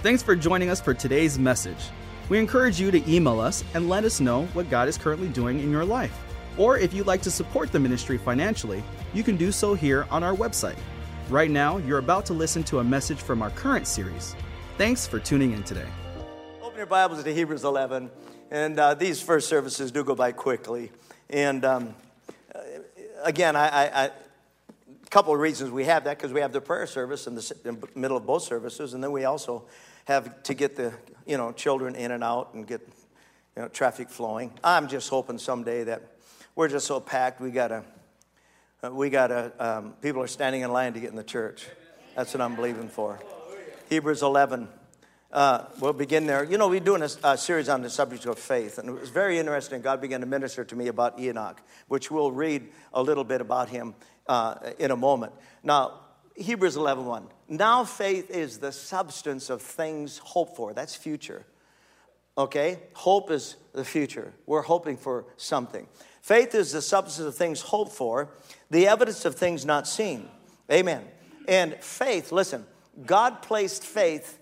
Thanks for joining us for today's message. We encourage you to email us and let us know what God is currently doing in your life. Or if you'd like to support the ministry financially, you can do so here on our website. Right now, you're about to listen to a message from our current series. Thanks for tuning in today. Open your Bibles to Hebrews 11. And uh, these first services do go by quickly. And um, again, I, I, I, a couple of reasons we have that because we have the prayer service in the, in the middle of both services, and then we also have to get the you know children in and out and get you know traffic flowing. I'm just hoping someday that we're just so packed we gotta uh, we gotta um, people are standing in line to get in the church. That's what I'm believing for. Hebrews 11. Uh, we'll begin there. You know, we're doing a, a, series on the subject of faith, and it was very interesting. God began to minister to me about Enoch, which we'll read a little bit about him uh, in a moment. Now, Hebrews 11 1. Now faith is the substance of things hoped for. That's future. Okay? Hope is the future. We're hoping for something. Faith is the substance of things hoped for, the evidence of things not seen. Amen. And faith, listen, God placed faith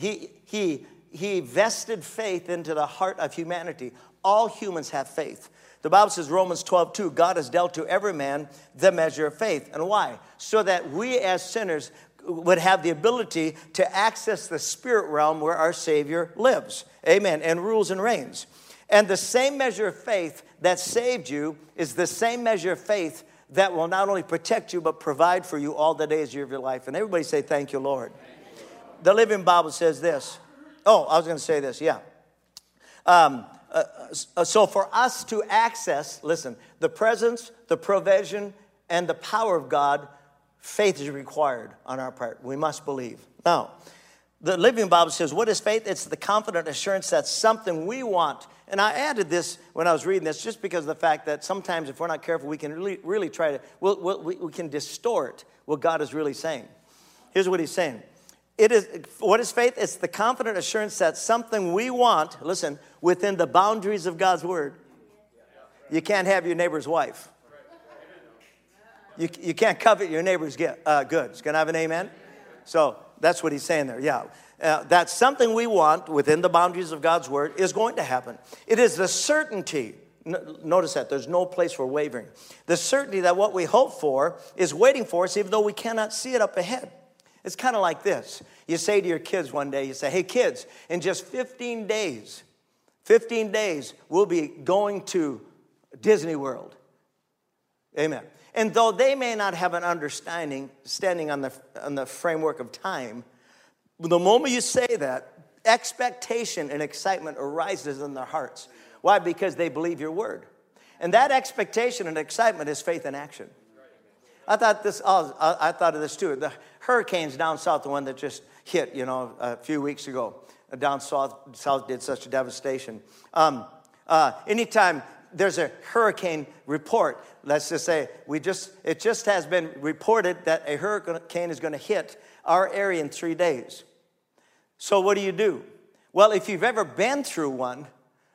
he, he, he vested faith into the heart of humanity. All humans have faith. The Bible says, Romans 12, 2, God has dealt to every man the measure of faith. And why? So that we as sinners would have the ability to access the spirit realm where our Savior lives. Amen. And rules and reigns. And the same measure of faith that saved you is the same measure of faith that will not only protect you, but provide for you all the days of your life. And everybody say, Thank you, Lord the Living Bible says this. Oh, I was going to say this, yeah. Um, uh, uh, so for us to access, listen, the presence, the provision, and the power of God, faith is required on our part. We must believe. Now, the Living Bible says, What is faith? It's the confident assurance that something we want. And I added this when I was reading this just because of the fact that sometimes if we're not careful, we can really, really try to, we'll, we'll, we can distort what God is really saying. Here's what he's saying it is what is faith? It's the confident assurance that something we want, listen, within the boundaries of God's word. You can't have your neighbor's wife. You, you can't covet your neighbor's get, uh, goods. Can I have an amen? So that's what he's saying there. Yeah. Uh, that something we want within the boundaries of God's word is going to happen. It is the certainty. Notice that there's no place for wavering. The certainty that what we hope for is waiting for us, even though we cannot see it up ahead. It's kind of like this. You say to your kids one day, you say, hey, kids, in just 15 days, 15 days, we'll be going to Disney World. Amen. And though they may not have an understanding, standing on the, on the framework of time, the moment you say that, expectation and excitement arises in their hearts. Why? Because they believe your word. And that expectation and excitement is faith in action. I thought this, oh, I thought of this too. The hurricanes down south, the one that just hit, you know, a few weeks ago, down south, south did such a devastation. Um, uh, anytime there's a hurricane report, let's just say we just, it just has been reported that a hurricane is going to hit our area in three days. So what do you do? Well, if you've ever been through one,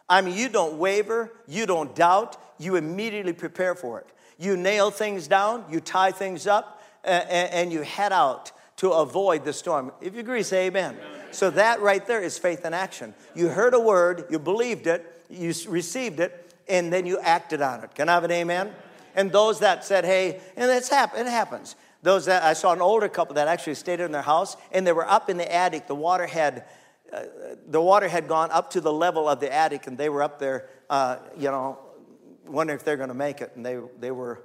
I mean, you don't waver, you don't doubt, you immediately prepare for it. You nail things down, you tie things up, and, you head out to avoid the storm. If you agree, say amen. amen. So that right there is faith in action. You heard a word, you believed it, you received it, and then you acted on it. Can I have an amen? And those that said, hey, and it's hap- it happens. Those that I saw an older couple that actually stayed in their house, and they were up in the attic. The water had, uh, the water had gone up to the level of the attic, and they were up there, uh, you know, wondering if they're going to make it. And they, they were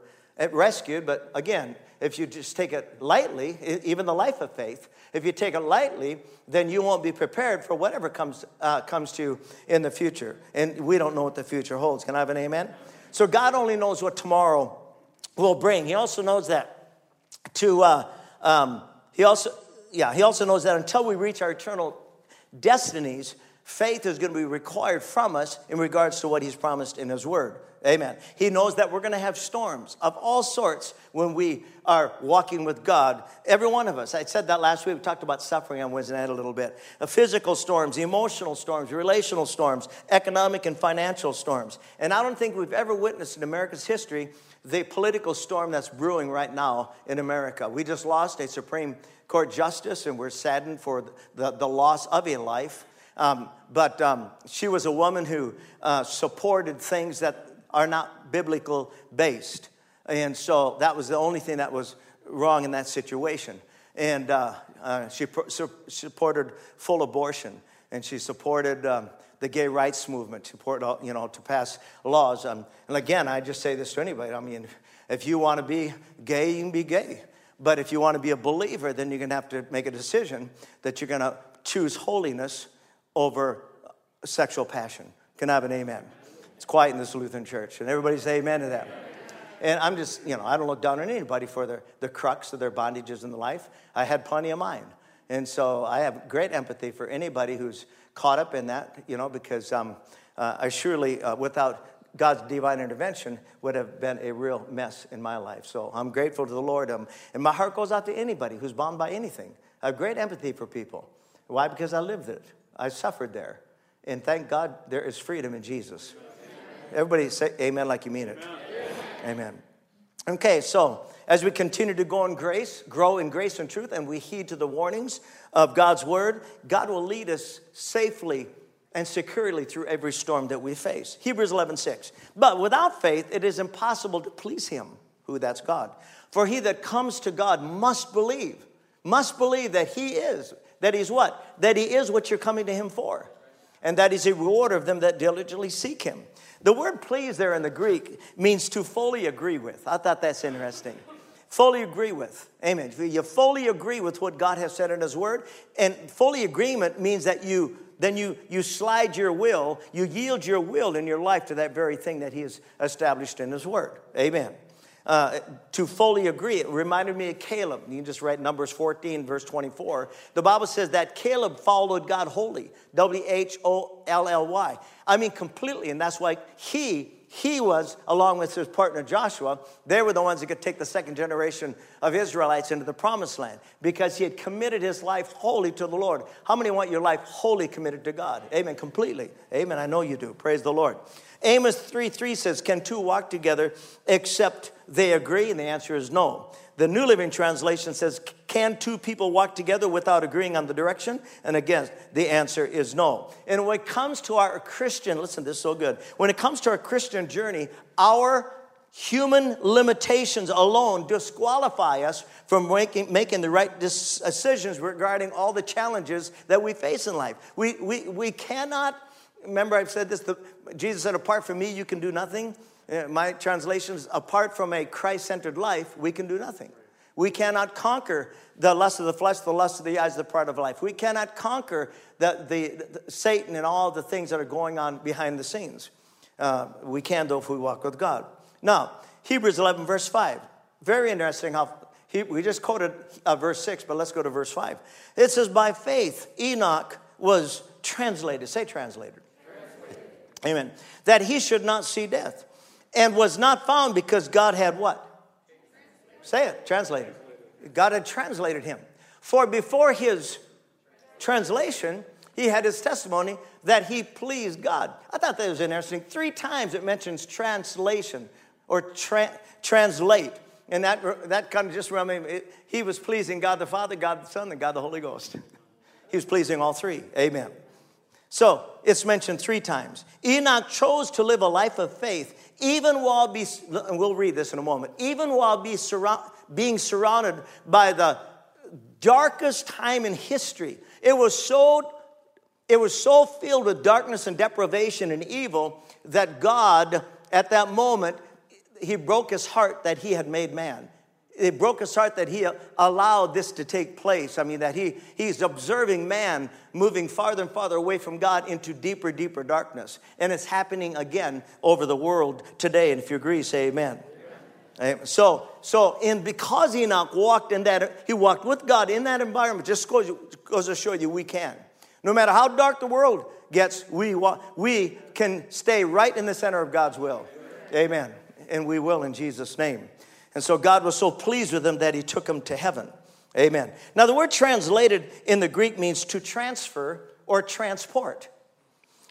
rescued. But again, if you just take it lightly, even the life of faith, if you take it lightly, then you won't be prepared for whatever comes, uh, comes to you in the future. And we don't know what the future holds. Can I have an amen? So God only knows what tomorrow will bring. He also knows that to, uh, um, he also, yeah, he also knows that until we reach our eternal destinies, faith is going to be required from us in regards to what He's promised in His Word. Amen. He knows that we're going to have storms of all sorts when we are walking with God. Every one of us. I said that last week. We talked about suffering on Wednesday night a little bit. The physical storms, emotional storms, relational storms, economic and financial storms. And I don't think we've ever witnessed in America's history the political storm that's brewing right now in America. We just lost a Supreme Court justice, and we're saddened for the, the loss of a life. Um, but um, she was a woman who uh, supported things that are not biblical based. And so that was the only thing that was wrong in that situation. And uh, uh, she pro- supported full abortion, and she supported um, the gay rights movement, support, you know, to pass laws. Um, and again, I just say this to anybody. I mean, if you want to be gay, you can be gay. But if you want to be a believer, then you're going to have to make a decision that you're going to choose holiness over sexual passion. Can I have an amen? It's quiet in this Lutheran church, and everybody say amen to that. And I'm just, you know, I don't look down on anybody for their, the crux of their bondages in the life. I had plenty of mine. And so I have great empathy for anybody who's caught up in that, you know, because um, uh, I surely, uh, without God's divine intervention, would have been a real mess in my life. So I'm grateful to the Lord. Um, and my heart goes out to anybody who's bound by anything. I have great empathy for people. Why? Because I lived it, I suffered there. And thank God there is freedom in Jesus. Everybody say amen like you mean it. Amen. amen. Okay, so as we continue to go in grace, grow in grace and truth, and we heed to the warnings of God's word, God will lead us safely and securely through every storm that we face. Hebrews 11, 6. But without faith, it is impossible to please him, who that's God. For he that comes to God must believe, must believe that he is, that he's what? That he is what you're coming to him for, and that he's a rewarder of them that diligently seek him. The word please there in the Greek means to fully agree with. I thought that's interesting. Fully agree with. Amen. You fully agree with what God has said in His Word. And fully agreement means that you then you, you slide your will, you yield your will in your life to that very thing that He has established in His Word. Amen. Uh, to fully agree. It reminded me of Caleb. You just write Numbers 14, verse 24. The Bible says that Caleb followed God wholly. W H O L L Y. I mean, completely. And that's why he he was, along with his partner Joshua, they were the ones that could take the second generation of Israelites into the promised land because he had committed his life wholly to the Lord. How many want your life wholly committed to God? Amen. Completely. Amen. I know you do. Praise the Lord. Amos 3 3 says, Can two walk together except they agree? And the answer is no. The New Living Translation says, Can two people walk together without agreeing on the direction? And again, the answer is no. And when it comes to our Christian, listen, this is so good. When it comes to our Christian journey, our human limitations alone disqualify us from making, making the right decisions regarding all the challenges that we face in life. We, we, we cannot Remember, I've said this the, Jesus said, Apart from me, you can do nothing. Uh, my translation is, Apart from a Christ centered life, we can do nothing. We cannot conquer the lust of the flesh, the lust of the eyes, the pride of life. We cannot conquer the, the, the, Satan and all the things that are going on behind the scenes. Uh, we can, though, if we walk with God. Now, Hebrews 11, verse 5. Very interesting how he, we just quoted uh, verse 6, but let's go to verse 5. It says, By faith, Enoch was translated. Say translated. Amen. That he should not see death. And was not found because God had what? Say it, translated. God had translated him. For before his translation, he had his testimony that he pleased God. I thought that was interesting. Three times it mentions translation or tra- translate. And that, that kind of just reminded me, he was pleasing God the Father, God the Son, and God the Holy Ghost. he was pleasing all three. Amen. So it's mentioned three times. Enoch chose to live a life of faith, even while be, and we'll read this in a moment, even while be surround, being surrounded by the darkest time in history. It was so it was so filled with darkness and deprivation and evil that God, at that moment, he broke his heart that he had made man it broke his heart that he allowed this to take place. I mean, that he, he's observing man moving farther and farther away from God into deeper, deeper darkness. And it's happening again over the world today. And if you agree, say amen. amen. So, so, and because Enoch walked in that, he walked with God in that environment, just goes, goes to show you we can. No matter how dark the world gets, we, we can stay right in the center of God's will. Amen. And we will in Jesus' name. And so God was so pleased with him that he took him to heaven. Amen. Now, the word translated in the Greek means to transfer or transport.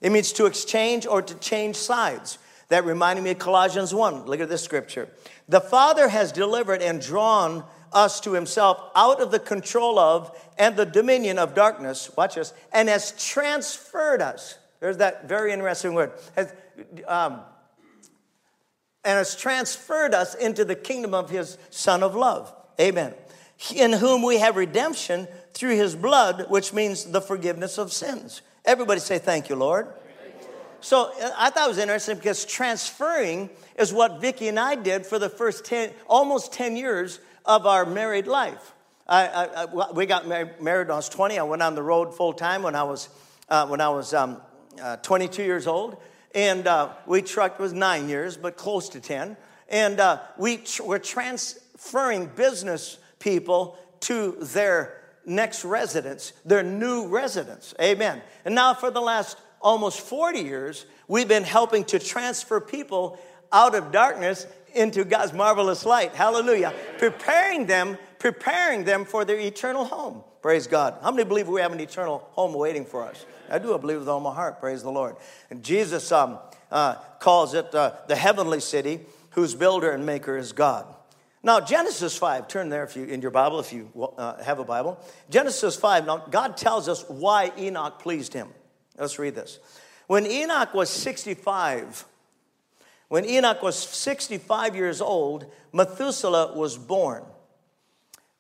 It means to exchange or to change sides. That reminded me of Colossians 1. Look at this scripture. The Father has delivered and drawn us to himself out of the control of and the dominion of darkness, watch this, and has transferred us. There's that very interesting word. Has, um, and has transferred us into the kingdom of his Son of love. Amen. In whom we have redemption through his blood, which means the forgiveness of sins. Everybody say, Thank you, Lord. So uh, I thought it was interesting because transferring is what Vicki and I did for the first 10, almost 10 years of our married life. I, I, I, we got married, when I was 20. I went on the road full time when I was, uh, when I was um, uh, 22 years old. And uh, we trucked was nine years, but close to 10. And uh, we tr- were transferring business people to their next residence, their new residence. Amen. And now, for the last almost 40 years, we've been helping to transfer people out of darkness into God's marvelous light. Hallelujah. Preparing them, preparing them for their eternal home. Praise God. How many believe we have an eternal home waiting for us? I do. Believe with all my heart. Praise the Lord. And Jesus um, uh, calls it uh, the heavenly city, whose builder and maker is God. Now, Genesis 5, turn there if you in your Bible, if you uh, have a Bible. Genesis 5, now God tells us why Enoch pleased him. Let's read this. When Enoch was 65, when Enoch was 65 years old, Methuselah was born.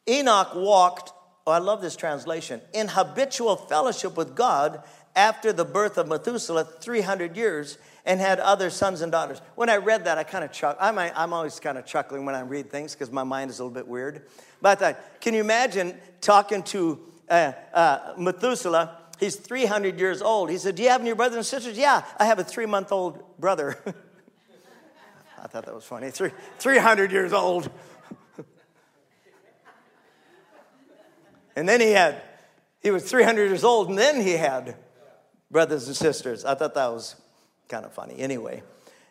Enoch walked, oh, I love this translation, in habitual fellowship with God after the birth of Methuselah 300 years and had other sons and daughters. When I read that, I kind of chuck. I'm, I'm always kind of chuckling when I read things because my mind is a little bit weird. But I thought, can you imagine talking to uh, uh, Methuselah? He's 300 years old. He said, Do you have any brothers and sisters? Yeah, I have a three month old brother. I thought that was funny. Three, 300 years old. And then he had, he was 300 years old, and then he had brothers and sisters. I thought that was kind of funny. Anyway,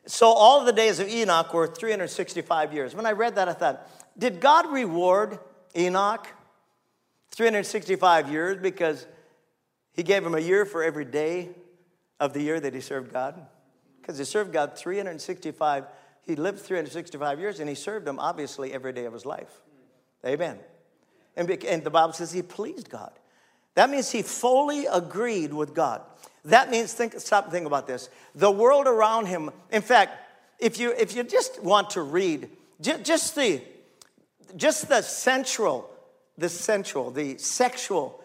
so all the days of Enoch were 365 years. When I read that, I thought, did God reward Enoch 365 years because he gave him a year for every day of the year that he served God? Because he served God 365 he lived 365 years and he served him obviously every day of his life. Amen. And, and the Bible says he pleased God. That means he fully agreed with God. That means, think, stop and think about this. The world around him, in fact, if you, if you just want to read, just the, just the central, the central, the sexual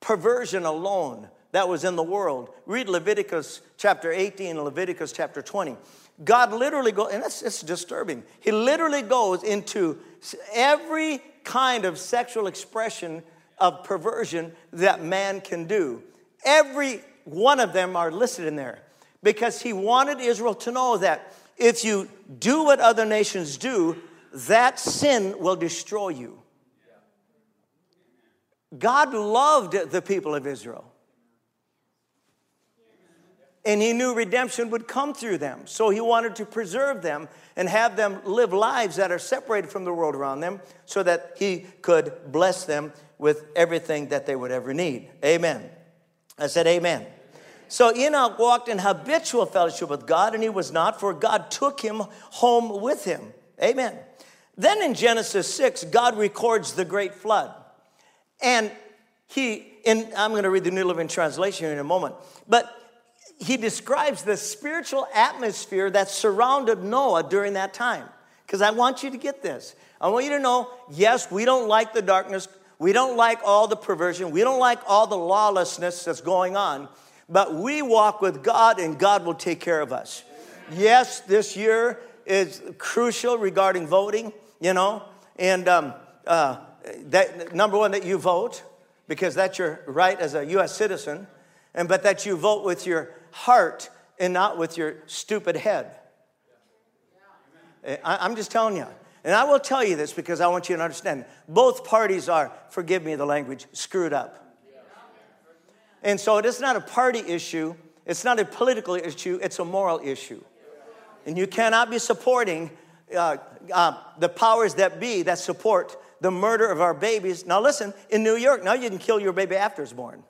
perversion alone that was in the world. Read Leviticus chapter 18 and Leviticus chapter 20. God literally goes, and that's, that's disturbing. He literally goes into every kind of sexual expression of perversion that man can do. Every one of them are listed in there because he wanted Israel to know that if you do what other nations do, that sin will destroy you. God loved the people of Israel. And he knew redemption would come through them. So he wanted to preserve them and have them live lives that are separated from the world around them so that he could bless them with everything that they would ever need. Amen. I said, Amen. So Enoch walked in habitual fellowship with God, and he was not, for God took him home with him. Amen. Then in Genesis 6, God records the great flood. And he, in, I'm going to read the New Living Translation in a moment, but he describes the spiritual atmosphere that surrounded Noah during that time. Because I want you to get this. I want you to know yes, we don't like the darkness, we don't like all the perversion, we don't like all the lawlessness that's going on, but we walk with God and God will take care of us. Yes, this year is crucial regarding voting, you know, and um, uh, that, number one, that you vote because that's your right as a U.S. citizen, and but that you vote with your heart and not with your stupid head. I'm just telling you. And I will tell you this because I want you to understand. Both parties are, forgive me the language, screwed up. And so it is not a party issue, it's not a political issue, it's a moral issue. And you cannot be supporting uh, uh, the powers that be that support the murder of our babies. Now, listen, in New York, now you can kill your baby after it's born.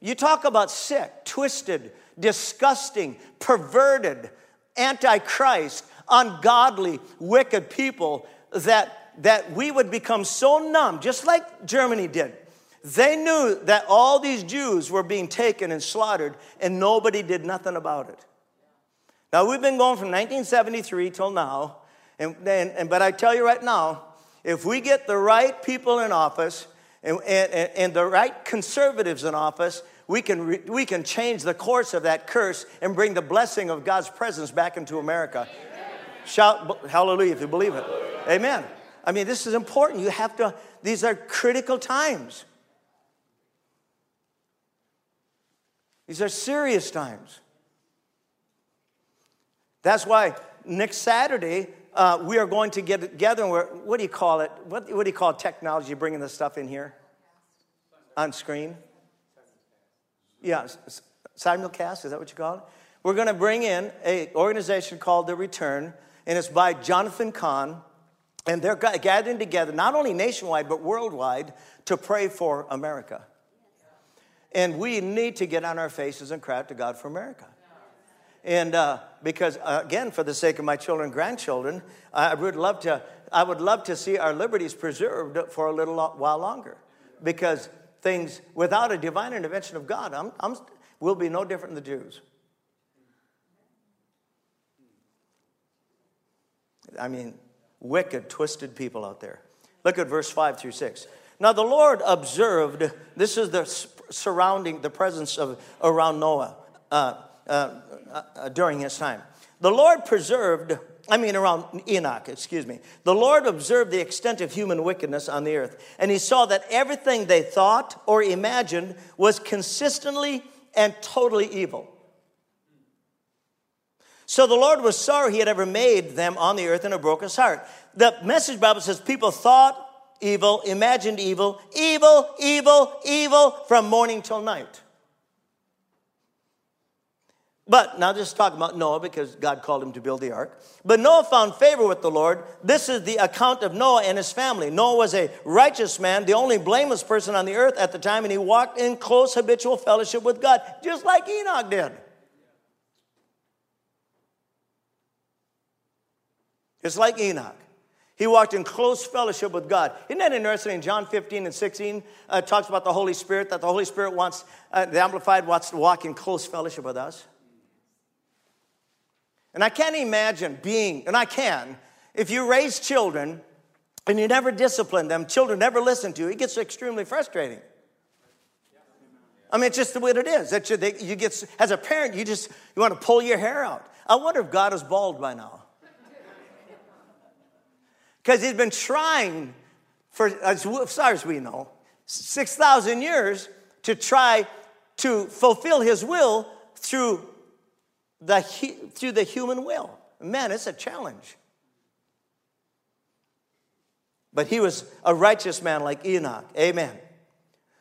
You talk about sick, twisted, disgusting, perverted, antichrist, ungodly, wicked people that, that we would become so numb, just like Germany did. They knew that all these Jews were being taken and slaughtered, and nobody did nothing about it. Now, we've been going from 1973 till now, and, and, and but I tell you right now, if we get the right people in office and, and, and the right conservatives in office, we can, re, we can change the course of that curse and bring the blessing of God's presence back into America. Amen. Shout hallelujah if you believe it. Amen. I mean, this is important. You have to, these are critical times. These are serious times. That's why next Saturday, uh, we are going to get together and we're, what do you call it? What, what do you call technology bringing this stuff in here? On screen? Yeah, simulcast, is that what you call it? We're going to bring in an organization called The Return, and it's by Jonathan Cahn. And they're gathering together, not only nationwide, but worldwide, to pray for America. And we need to get on our faces and cry out to God for America. And uh, because, uh, again, for the sake of my children and grandchildren, I would love to, I would love to see our liberties preserved for a little while longer. Because things, without a divine intervention of God, I'm, I'm, we'll be no different than the Jews. I mean, wicked, twisted people out there. Look at verse 5 through 6. Now the Lord observed, this is the surrounding, the presence of around Noah uh, uh, uh, during his time. The Lord preserved, I mean, around Enoch, excuse me. The Lord observed the extent of human wickedness on the earth, and he saw that everything they thought or imagined was consistently and totally evil. So the Lord was sorry he had ever made them on the earth and it broke his heart. The message Bible says people thought evil, imagined evil, evil, evil, evil from morning till night. But now just talk about Noah because God called him to build the ark. But Noah found favor with the Lord. This is the account of Noah and his family. Noah was a righteous man, the only blameless person on the earth at the time, and he walked in close habitual fellowship with God, just like Enoch did. It's like Enoch. He walked in close fellowship with God. Isn't that interesting? In John 15 and 16, uh, talks about the Holy Spirit, that the Holy Spirit wants, uh, the Amplified wants to walk in close fellowship with us. And I can't imagine being, and I can, if you raise children and you never discipline them, children never listen to you, it gets extremely frustrating. I mean, it's just the way it is. That you, they, you get, as a parent, you just you want to pull your hair out. I wonder if God is bald by now. Because he's been trying for, as far as we know, 6,000 years to try to fulfill his will through the, through the human will. Man, it's a challenge. But he was a righteous man like Enoch. Amen.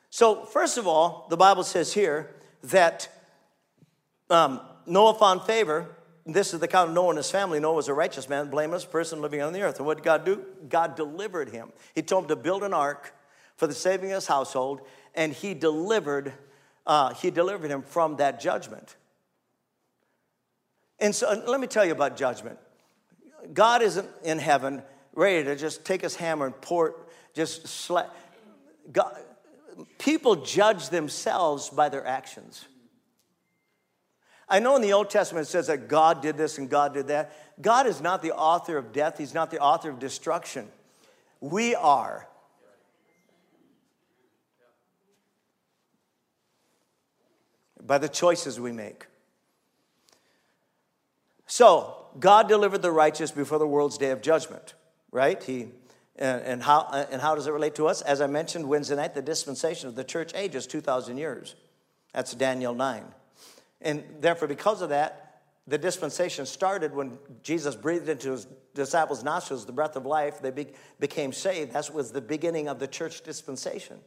So, first of all, the Bible says here that um, Noah found favor this is the account of Noah and his family. Noah was a righteous man, blameless person living on the earth. And what did God do? God delivered him. He told him to build an ark for the saving of his household, and he delivered, uh, he delivered him from that judgment. And so let me tell you about judgment. God isn't in heaven ready to just take his hammer and pour, just slap. God, people judge themselves by their actions. I know in the Old Testament it says that God did this and God did that. God is not the author of death, He's not the author of destruction. We are. By the choices we make. So, God delivered the righteous before the world's day of judgment, right? He, and, and, how, and how does it relate to us? As I mentioned Wednesday night, the dispensation of the church age is 2,000 years. That's Daniel 9. And therefore, because of that, the dispensation started when Jesus breathed into his disciples' nostrils the breath of life. They be, became saved. That was the beginning of the church dispensation.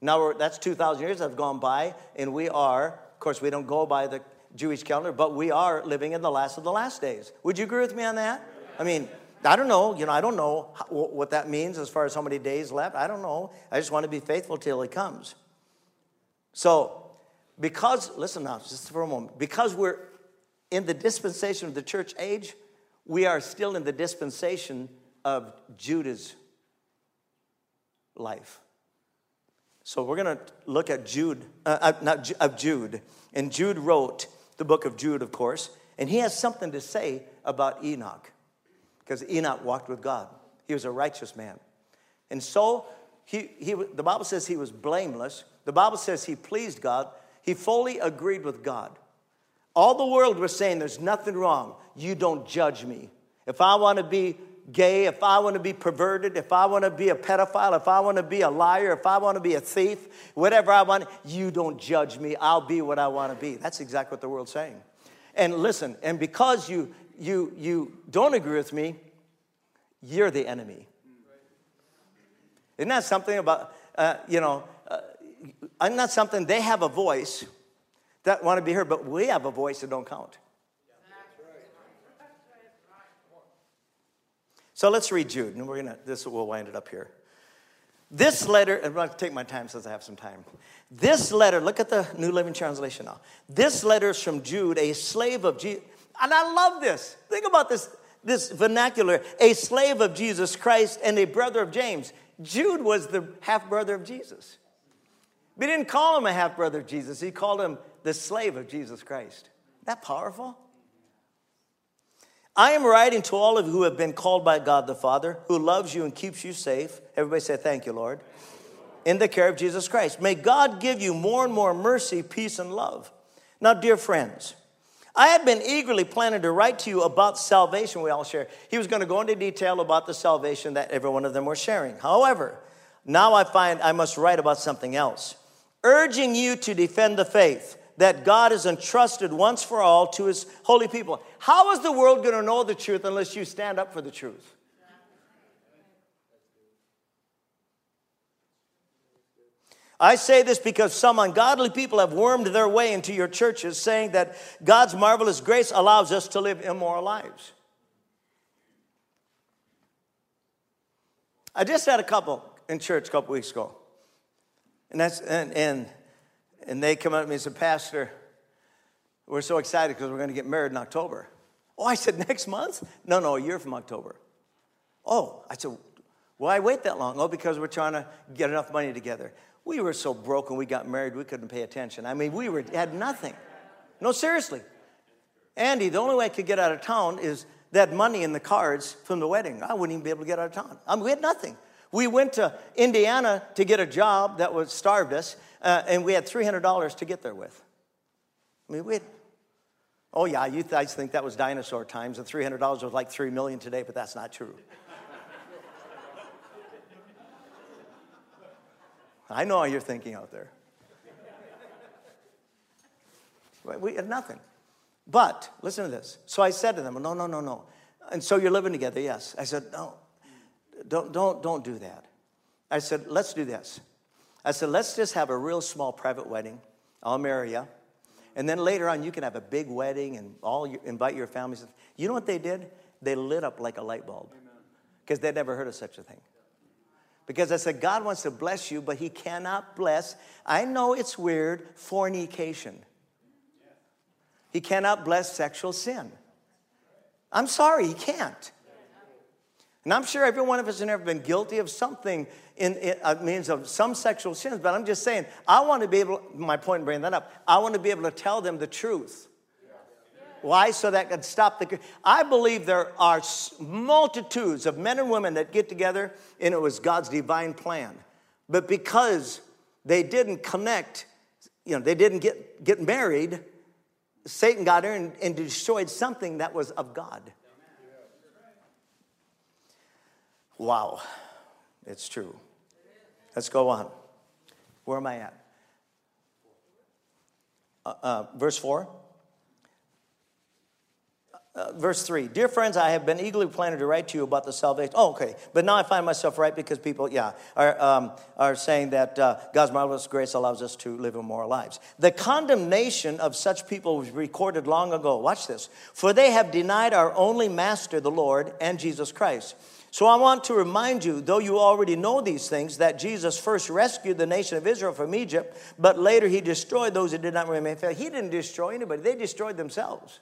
Now, that's 2,000 years that have gone by, and we are, of course, we don't go by the Jewish calendar, but we are living in the last of the last days. Would you agree with me on that? I mean, I don't know. You know, I don't know what that means as far as how many days left. I don't know. I just want to be faithful till He comes. So, because, listen now, just for a moment, because we're in the dispensation of the church age, we are still in the dispensation of Judah's life. So we're going to look at Jude, uh, uh not of Jude. And Jude wrote the book of Jude, of course, and he has something to say about Enoch because Enoch walked with God. He was a righteous man. And so he, he, the Bible says he was blameless. The Bible says he pleased God. He fully agreed with God. All the world was saying, There's nothing wrong. You don't judge me. If I want to be gay, if I want to be perverted, if I want to be a pedophile, if I want to be a liar, if I want to be a thief, whatever I want, you don't judge me. I'll be what I want to be. That's exactly what the world's saying. And listen, and because you you you don't agree with me, you're the enemy. Isn't that something about uh, you know? Uh, I'm not something they have a voice that want to be heard, but we have a voice that don't count. So let's read Jude, and we're gonna, this will wind it up here. This letter, I'm going to take my time since I have some time. This letter, look at the New Living Translation now. This letter is from Jude, a slave of Jesus. And I love this. Think about this, this vernacular a slave of Jesus Christ and a brother of James. Jude was the half brother of Jesus. We didn't call him a half brother of Jesus, he called him the slave of Jesus Christ. Isn't that powerful? I am writing to all of you who have been called by God the Father, who loves you and keeps you safe. Everybody say, Thank you, Lord. In the care of Jesus Christ. May God give you more and more mercy, peace, and love. Now, dear friends, I had been eagerly planning to write to you about salvation we all share. He was going to go into detail about the salvation that every one of them were sharing. However, now I find I must write about something else, urging you to defend the faith that God has entrusted once for all to his holy people. How is the world going to know the truth unless you stand up for the truth? I say this because some ungodly people have wormed their way into your churches saying that God's marvelous grace allows us to live immoral lives. I just had a couple in church a couple weeks ago. And that's and, and and they come up to me and said, Pastor, we're so excited because we're going to get married in October. Oh, I said, next month? No, no, a year from October. Oh, I said, why wait that long? Oh, because we're trying to get enough money together. We were so broken we got married, we couldn't pay attention. I mean, we were, had nothing. No, seriously. Andy, the only way I could get out of town is that money in the cards from the wedding. I wouldn't even be able to get out of town. I mean, we had nothing. We went to Indiana to get a job that was starved us, uh, and we had $300 to get there with. I mean, we had, oh yeah, you guys think that was dinosaur times, and $300 was like 3 million today, but that's not true. I know how you're thinking out there. We had nothing. But listen to this. So I said to them, no, no, no, no. And so you're living together, yes. I said, no, don't, don't, don't do that. I said, let's do this. I said, let's just have a real small private wedding. I'll marry you. And then later on, you can have a big wedding and all you, invite your families. You know what they did? They lit up like a light bulb because they'd never heard of such a thing. Because I said, God wants to bless you, but He cannot bless. I know it's weird, fornication. He cannot bless sexual sin. I'm sorry, He can't. And I'm sure every one of us has ever been guilty of something in, in uh, means of some sexual sins, but I'm just saying, I want to be able, my point in bringing that up, I want to be able to tell them the truth. Why? So that can stop the. I believe there are multitudes of men and women that get together and it was God's divine plan. But because they didn't connect, you know, they didn't get, get married, Satan got in and destroyed something that was of God. Wow, it's true. Let's go on. Where am I at? Uh, uh, verse 4. uh, verse 3 Dear friends, I have been eagerly planning to write to you about the salvation. Oh, okay. But now I find myself right because people, yeah, are, um, are saying that uh, God's marvelous grace allows us to live immoral lives. The condemnation of such people was recorded long ago. Watch this. For they have denied our only master, the Lord, and Jesus Christ. So I want to remind you, though you already know these things, that Jesus first rescued the nation of Israel from Egypt, but later he destroyed those who did not remain faithful. He didn't destroy anybody, they destroyed themselves.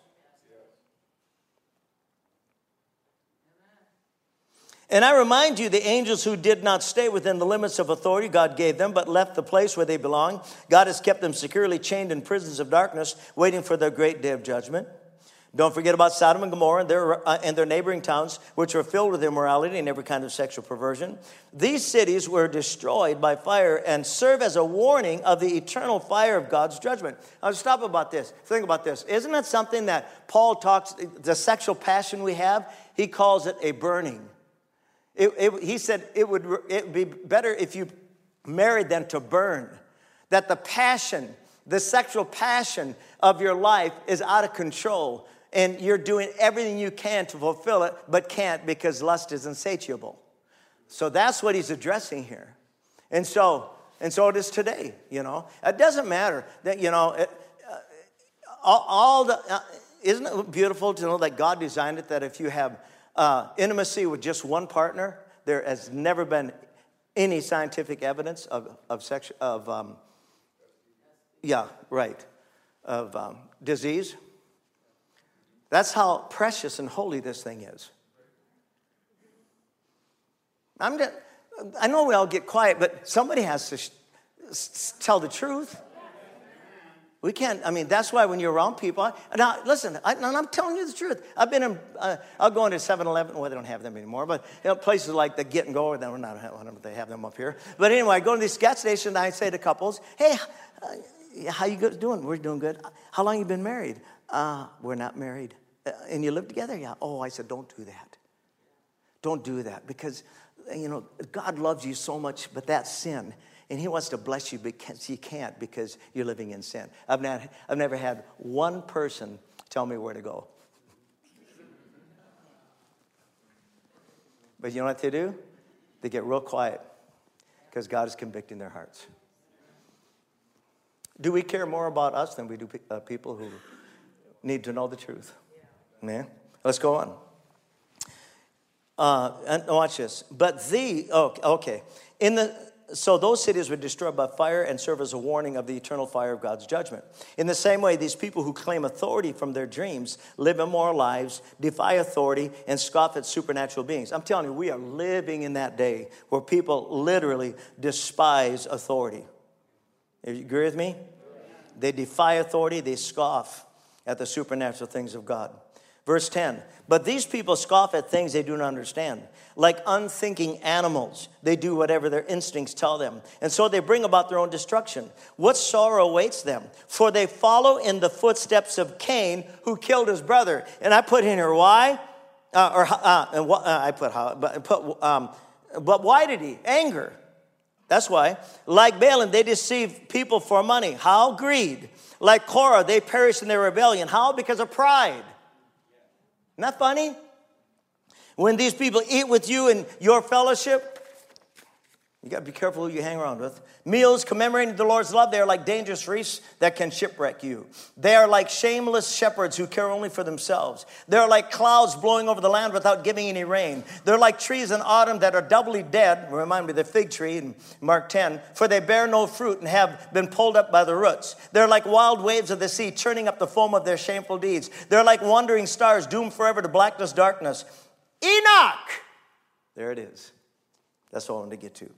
And I remind you, the angels who did not stay within the limits of authority God gave them, but left the place where they belong, God has kept them securely chained in prisons of darkness, waiting for their great day of judgment. Don't forget about Sodom and Gomorrah and their, uh, and their neighboring towns, which were filled with immorality and every kind of sexual perversion. These cities were destroyed by fire and serve as a warning of the eternal fire of God's judgment. I'll stop about this. Think about this. Isn't it something that Paul talks, the sexual passion we have, he calls it a burning. It, it, he said it would, it would be better if you married than to burn. That the passion, the sexual passion of your life is out of control and you're doing everything you can to fulfill it, but can't because lust is insatiable. So that's what he's addressing here. And so, and so it is today, you know. It doesn't matter that, you know, it, uh, all, all, the, uh, isn't it beautiful to know that God designed it that if you have uh, intimacy with just one partner, there has never been any scientific evidence of, of sex, of, um, yeah, right, of um, disease. That's how precious and holy this thing is. I'm just, I know we all get quiet, but somebody has to sh- tell the truth. We can't, I mean, that's why when you're around people, now listen, I, am telling you the truth. I've been in, uh, I'll go into 7 Eleven, well, they don't have them anymore, but you know, places like the Get and Go, I don't know they have them up here. But anyway, I go to these gas stations and I say to couples, hey, uh, how you doing? We're doing good. How long you been married? Uh, we're not married. Uh, and you live together? Yeah. Oh, I said, don't do that. Don't do that because, you know, God loves you so much, but that's sin. And He wants to bless you because you can't because you're living in sin. I've, not, I've never had one person tell me where to go. But you know what they do? They get real quiet because God is convicting their hearts. Do we care more about us than we do uh, people who need to know the truth? Man, let's go on. Uh, watch this. But the, oh, okay. In the, so those cities were destroyed by fire and serve as a warning of the eternal fire of God's judgment. In the same way, these people who claim authority from their dreams live immoral lives, defy authority, and scoff at supernatural beings. I'm telling you, we are living in that day where people literally despise authority. You agree with me? They defy authority, they scoff at the supernatural things of God. Verse 10 But these people scoff at things they do not understand. Like unthinking animals, they do whatever their instincts tell them. And so they bring about their own destruction. What sorrow awaits them? For they follow in the footsteps of Cain, who killed his brother. And I put in here, why? Uh, or uh, and what, uh, I put how, but, put, um, but why did he? Anger. That's why. Like Balaam, they deceive people for money. How? Greed. Like Korah, they perish in their rebellion. How? Because of pride. Isn't that funny? When these people eat with you in your fellowship, you got to be careful who you hang around with. Meals commemorating the Lord's love, they are like dangerous reefs that can shipwreck you. They are like shameless shepherds who care only for themselves. They're like clouds blowing over the land without giving any rain. They're like trees in autumn that are doubly dead. Remind me the fig tree in Mark 10, for they bear no fruit and have been pulled up by the roots. They're like wild waves of the sea, churning up the foam of their shameful deeds. They're like wandering stars doomed forever to blackness, darkness. Enoch! There it is. That's what I wanted to get to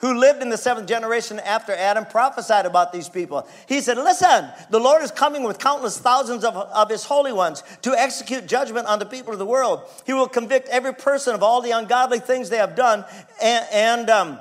who lived in the seventh generation after Adam, prophesied about these people. He said, Listen, the Lord is coming with countless thousands of, of his holy ones to execute judgment on the people of the world. He will convict every person of all the ungodly things they have done and, and um,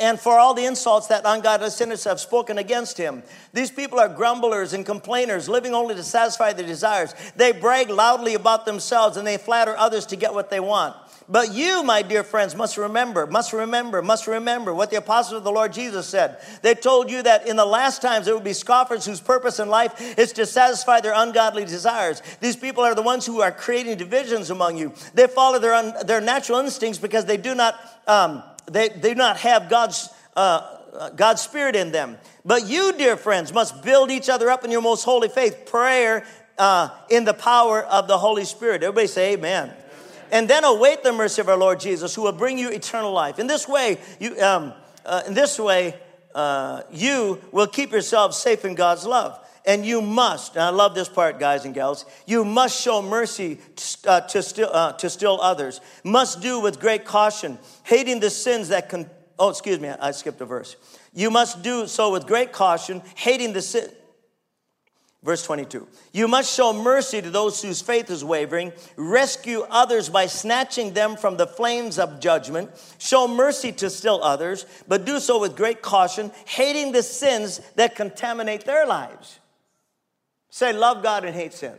and for all the insults that ungodly sinners have spoken against him. These people are grumblers and complainers, living only to satisfy their desires. They brag loudly about themselves and they flatter others to get what they want. But you, my dear friends, must remember, must remember, must remember what the apostles of the Lord Jesus said. They told you that in the last times there would be scoffers whose purpose in life is to satisfy their ungodly desires. These people are the ones who are creating divisions among you. They follow their, un, their natural instincts because they do not, um, they, they do not have God's, uh, God's Spirit in them. But you, dear friends, must build each other up in your most holy faith, prayer uh, in the power of the Holy Spirit. Everybody say amen. And then await the mercy of our Lord Jesus, who will bring you eternal life. In this way, you, um, uh, in this way, uh, you will keep yourselves safe in God's love. And you must, and I love this part, guys and gals, you must show mercy to, uh, to, still, uh, to still others. Must do with great caution, hating the sins that can, oh, excuse me, I skipped a verse. You must do so with great caution, hating the sin. Verse 22. You must show mercy to those whose faith is wavering, rescue others by snatching them from the flames of judgment, show mercy to still others, but do so with great caution, hating the sins that contaminate their lives. Say, love God and hate sin.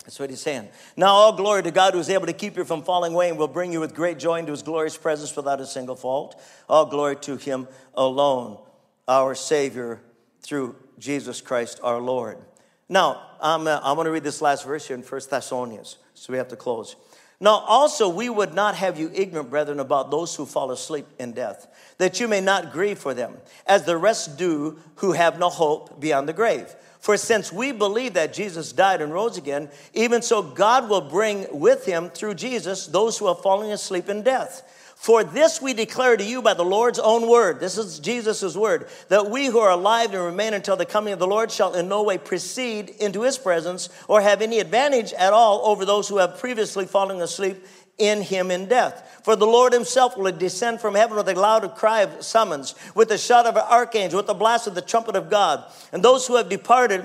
That's what he's saying. Now, all glory to God who is able to keep you from falling away and will bring you with great joy into his glorious presence without a single fault. All glory to him alone, our Savior, through Jesus Christ our Lord. Now, I'm, uh, I want to read this last verse here in 1 Thessalonians, so we have to close. Now, also, we would not have you ignorant, brethren, about those who fall asleep in death, that you may not grieve for them, as the rest do who have no hope beyond the grave. For since we believe that Jesus died and rose again, even so God will bring with him through Jesus those who are falling asleep in death. For this we declare to you by the Lord's own word. This is Jesus' word. That we who are alive and remain until the coming of the Lord shall in no way precede into his presence or have any advantage at all over those who have previously fallen asleep in him in death. For the Lord himself will descend from heaven with a loud cry of summons, with the shout of an archangel, with the blast of the trumpet of God. And those who have departed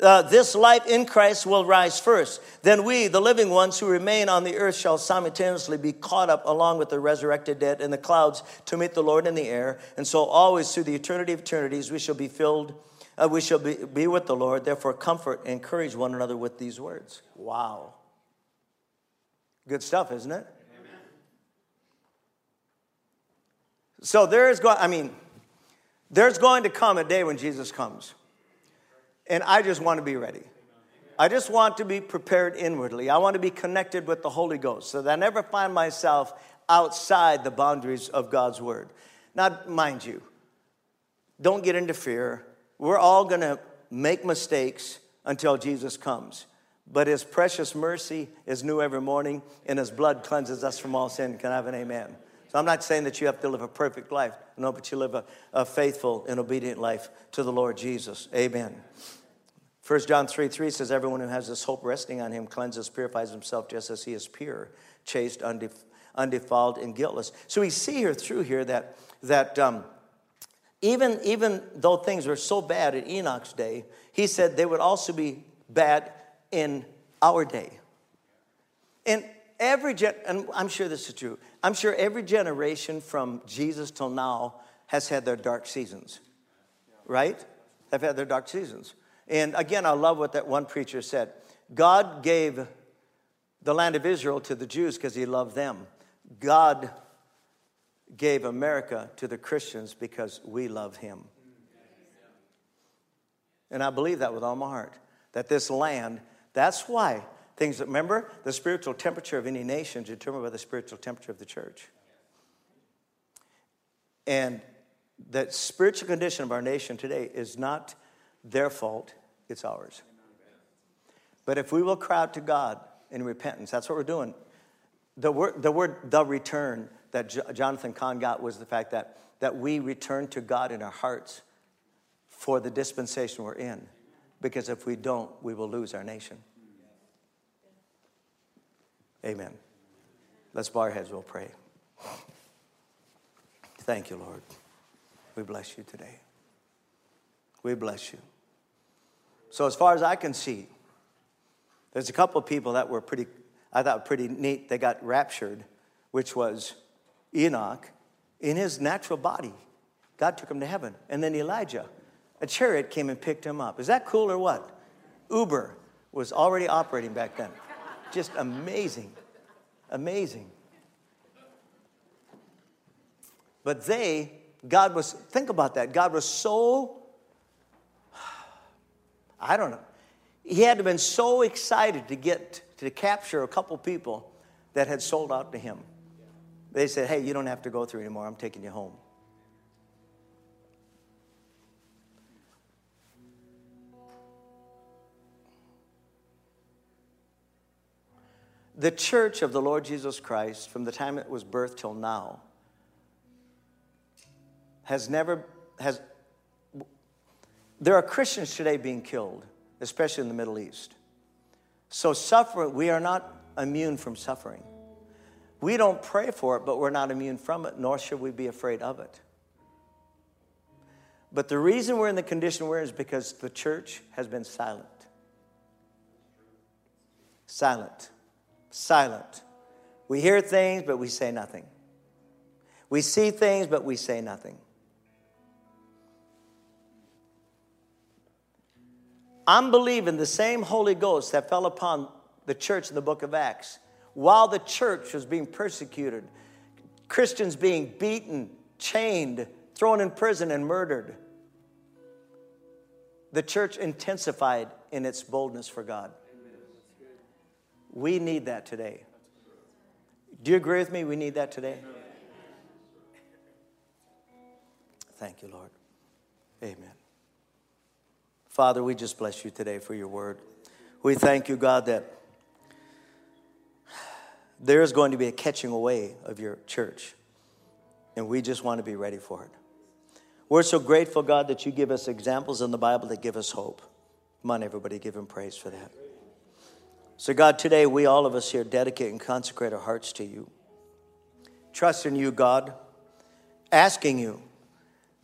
uh, this life in Christ will rise first. Then we, the living ones who remain on the earth, shall simultaneously be caught up along with the resurrected dead in the clouds to meet the Lord in the air. And so, always through the eternity of eternities, we shall be filled, uh, we shall be, be with the Lord. Therefore, comfort and encourage one another with these words. Wow. Good stuff, isn't it? Amen. So there is going, I mean, there's going to come a day when Jesus comes. And I just want to be ready. I just want to be prepared inwardly. I want to be connected with the Holy Ghost so that I never find myself outside the boundaries of God's Word. Now, mind you, don't get into fear. We're all going to make mistakes until Jesus comes. But his precious mercy is new every morning, and his blood cleanses us from all sin. Can I have an amen? So I'm not saying that you have to live a perfect life. No, but you live a, a faithful and obedient life to the Lord Jesus. Amen. 1 John 3 3 says, Everyone who has this hope resting on him cleanses, purifies himself just as he is pure, chaste, undef- undefiled, and guiltless. So we see here through here that, that um, even, even though things were so bad in Enoch's day, he said they would also be bad in our day. And every gen- and I'm sure this is true. I'm sure every generation from Jesus till now has had their dark seasons. Right? They've had their dark seasons. And again, I love what that one preacher said. God gave the land of Israel to the Jews because he loved them. God gave America to the Christians because we love him. And I believe that with all my heart. That this land that's why things that, remember, the spiritual temperature of any nation is determined by the spiritual temperature of the church. And the spiritual condition of our nation today is not their fault, it's ours. But if we will cry out to God in repentance, that's what we're doing. The word, the word the return that Jonathan Cahn got was the fact that, that we return to God in our hearts for the dispensation we're in because if we don't, we will lose our nation. Amen. Let's bow our heads, we'll pray. Thank you, Lord. We bless you today. We bless you. So, as far as I can see, there's a couple of people that were pretty, I thought, pretty neat. They got raptured, which was Enoch in his natural body. God took him to heaven. And then Elijah a chariot came and picked him up. Is that cool or what? Uber was already operating back then. Just amazing. Amazing. But they, God was, think about that. God was so, I don't know. He had been so excited to get to capture a couple people that had sold out to him. They said, Hey, you don't have to go through anymore. I'm taking you home. The church of the Lord Jesus Christ, from the time it was birthed till now, has never, has, there are Christians today being killed, especially in the Middle East. So, suffering, we are not immune from suffering. We don't pray for it, but we're not immune from it, nor should we be afraid of it. But the reason we're in the condition we're in is because the church has been silent. Silent. Silent. We hear things, but we say nothing. We see things, but we say nothing. I'm believing the same Holy Ghost that fell upon the church in the book of Acts while the church was being persecuted, Christians being beaten, chained, thrown in prison, and murdered. The church intensified in its boldness for God. We need that today. Do you agree with me? We need that today? Thank you, Lord. Amen. Father, we just bless you today for your word. We thank you, God, that there is going to be a catching away of your church, and we just want to be ready for it. We're so grateful, God, that you give us examples in the Bible that give us hope. Come on, everybody, give him praise for that. So, God, today we, all of us here, dedicate and consecrate our hearts to you. Trust in you, God, asking you.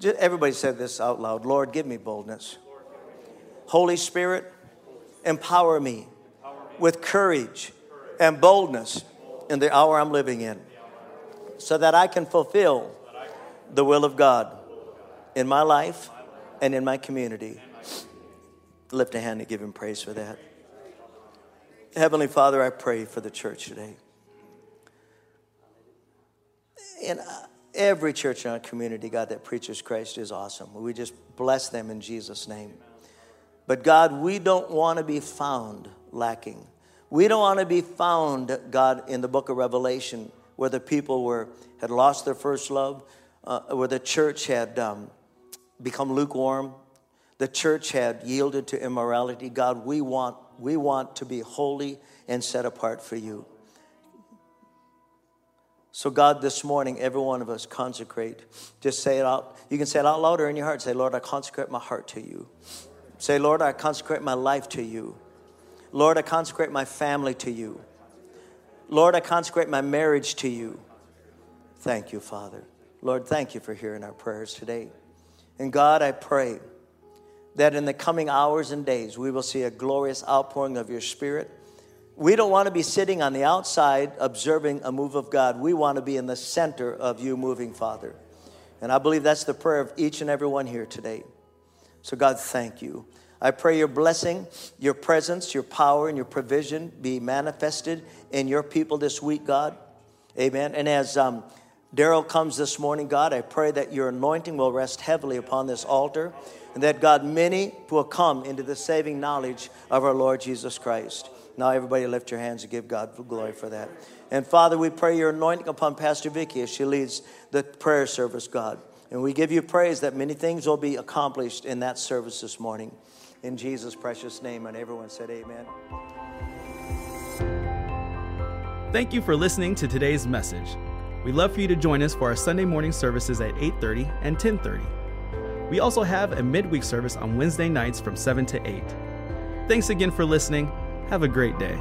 Everybody said this out loud Lord, give me boldness. Holy Spirit, empower me with courage and boldness in the hour I'm living in so that I can fulfill the will of God in my life and in my community. Lift a hand and give him praise for that. Heavenly Father, I pray for the church today. And uh, every church in our community, God, that preaches Christ is awesome. We just bless them in Jesus' name. But God, we don't want to be found lacking. We don't want to be found, God, in the book of Revelation, where the people were had lost their first love, uh, where the church had um, become lukewarm, the church had yielded to immorality. God, we want we want to be holy and set apart for you. So, God, this morning, every one of us consecrate. Just say it out. You can say it out louder in your heart. Say, Lord, I consecrate my heart to you. Say, Lord, I consecrate my life to you. Lord, I consecrate my family to you. Lord, I consecrate my marriage to you. Thank you, Father. Lord, thank you for hearing our prayers today. And God, I pray that in the coming hours and days we will see a glorious outpouring of your Spirit. We don't want to be sitting on the outside observing a move of God. We want to be in the center of you moving, Father. And I believe that's the prayer of each and every one here today. So, God, thank you. I pray your blessing, your presence, your power, and your provision be manifested in your people this week, God. Amen. And as um, Daryl comes this morning, God, I pray that your anointing will rest heavily upon this altar and that, God, many will come into the saving knowledge of our Lord Jesus Christ. Now, everybody lift your hands and give God glory for that. And Father, we pray your anointing upon Pastor Vicky as she leads the prayer service, God. And we give you praise that many things will be accomplished in that service this morning. In Jesus' precious name. And everyone said, Amen. Thank you for listening to today's message. We'd love for you to join us for our Sunday morning services at 8:30 and 10:30. We also have a midweek service on Wednesday nights from 7 to 8. Thanks again for listening. Have a great day.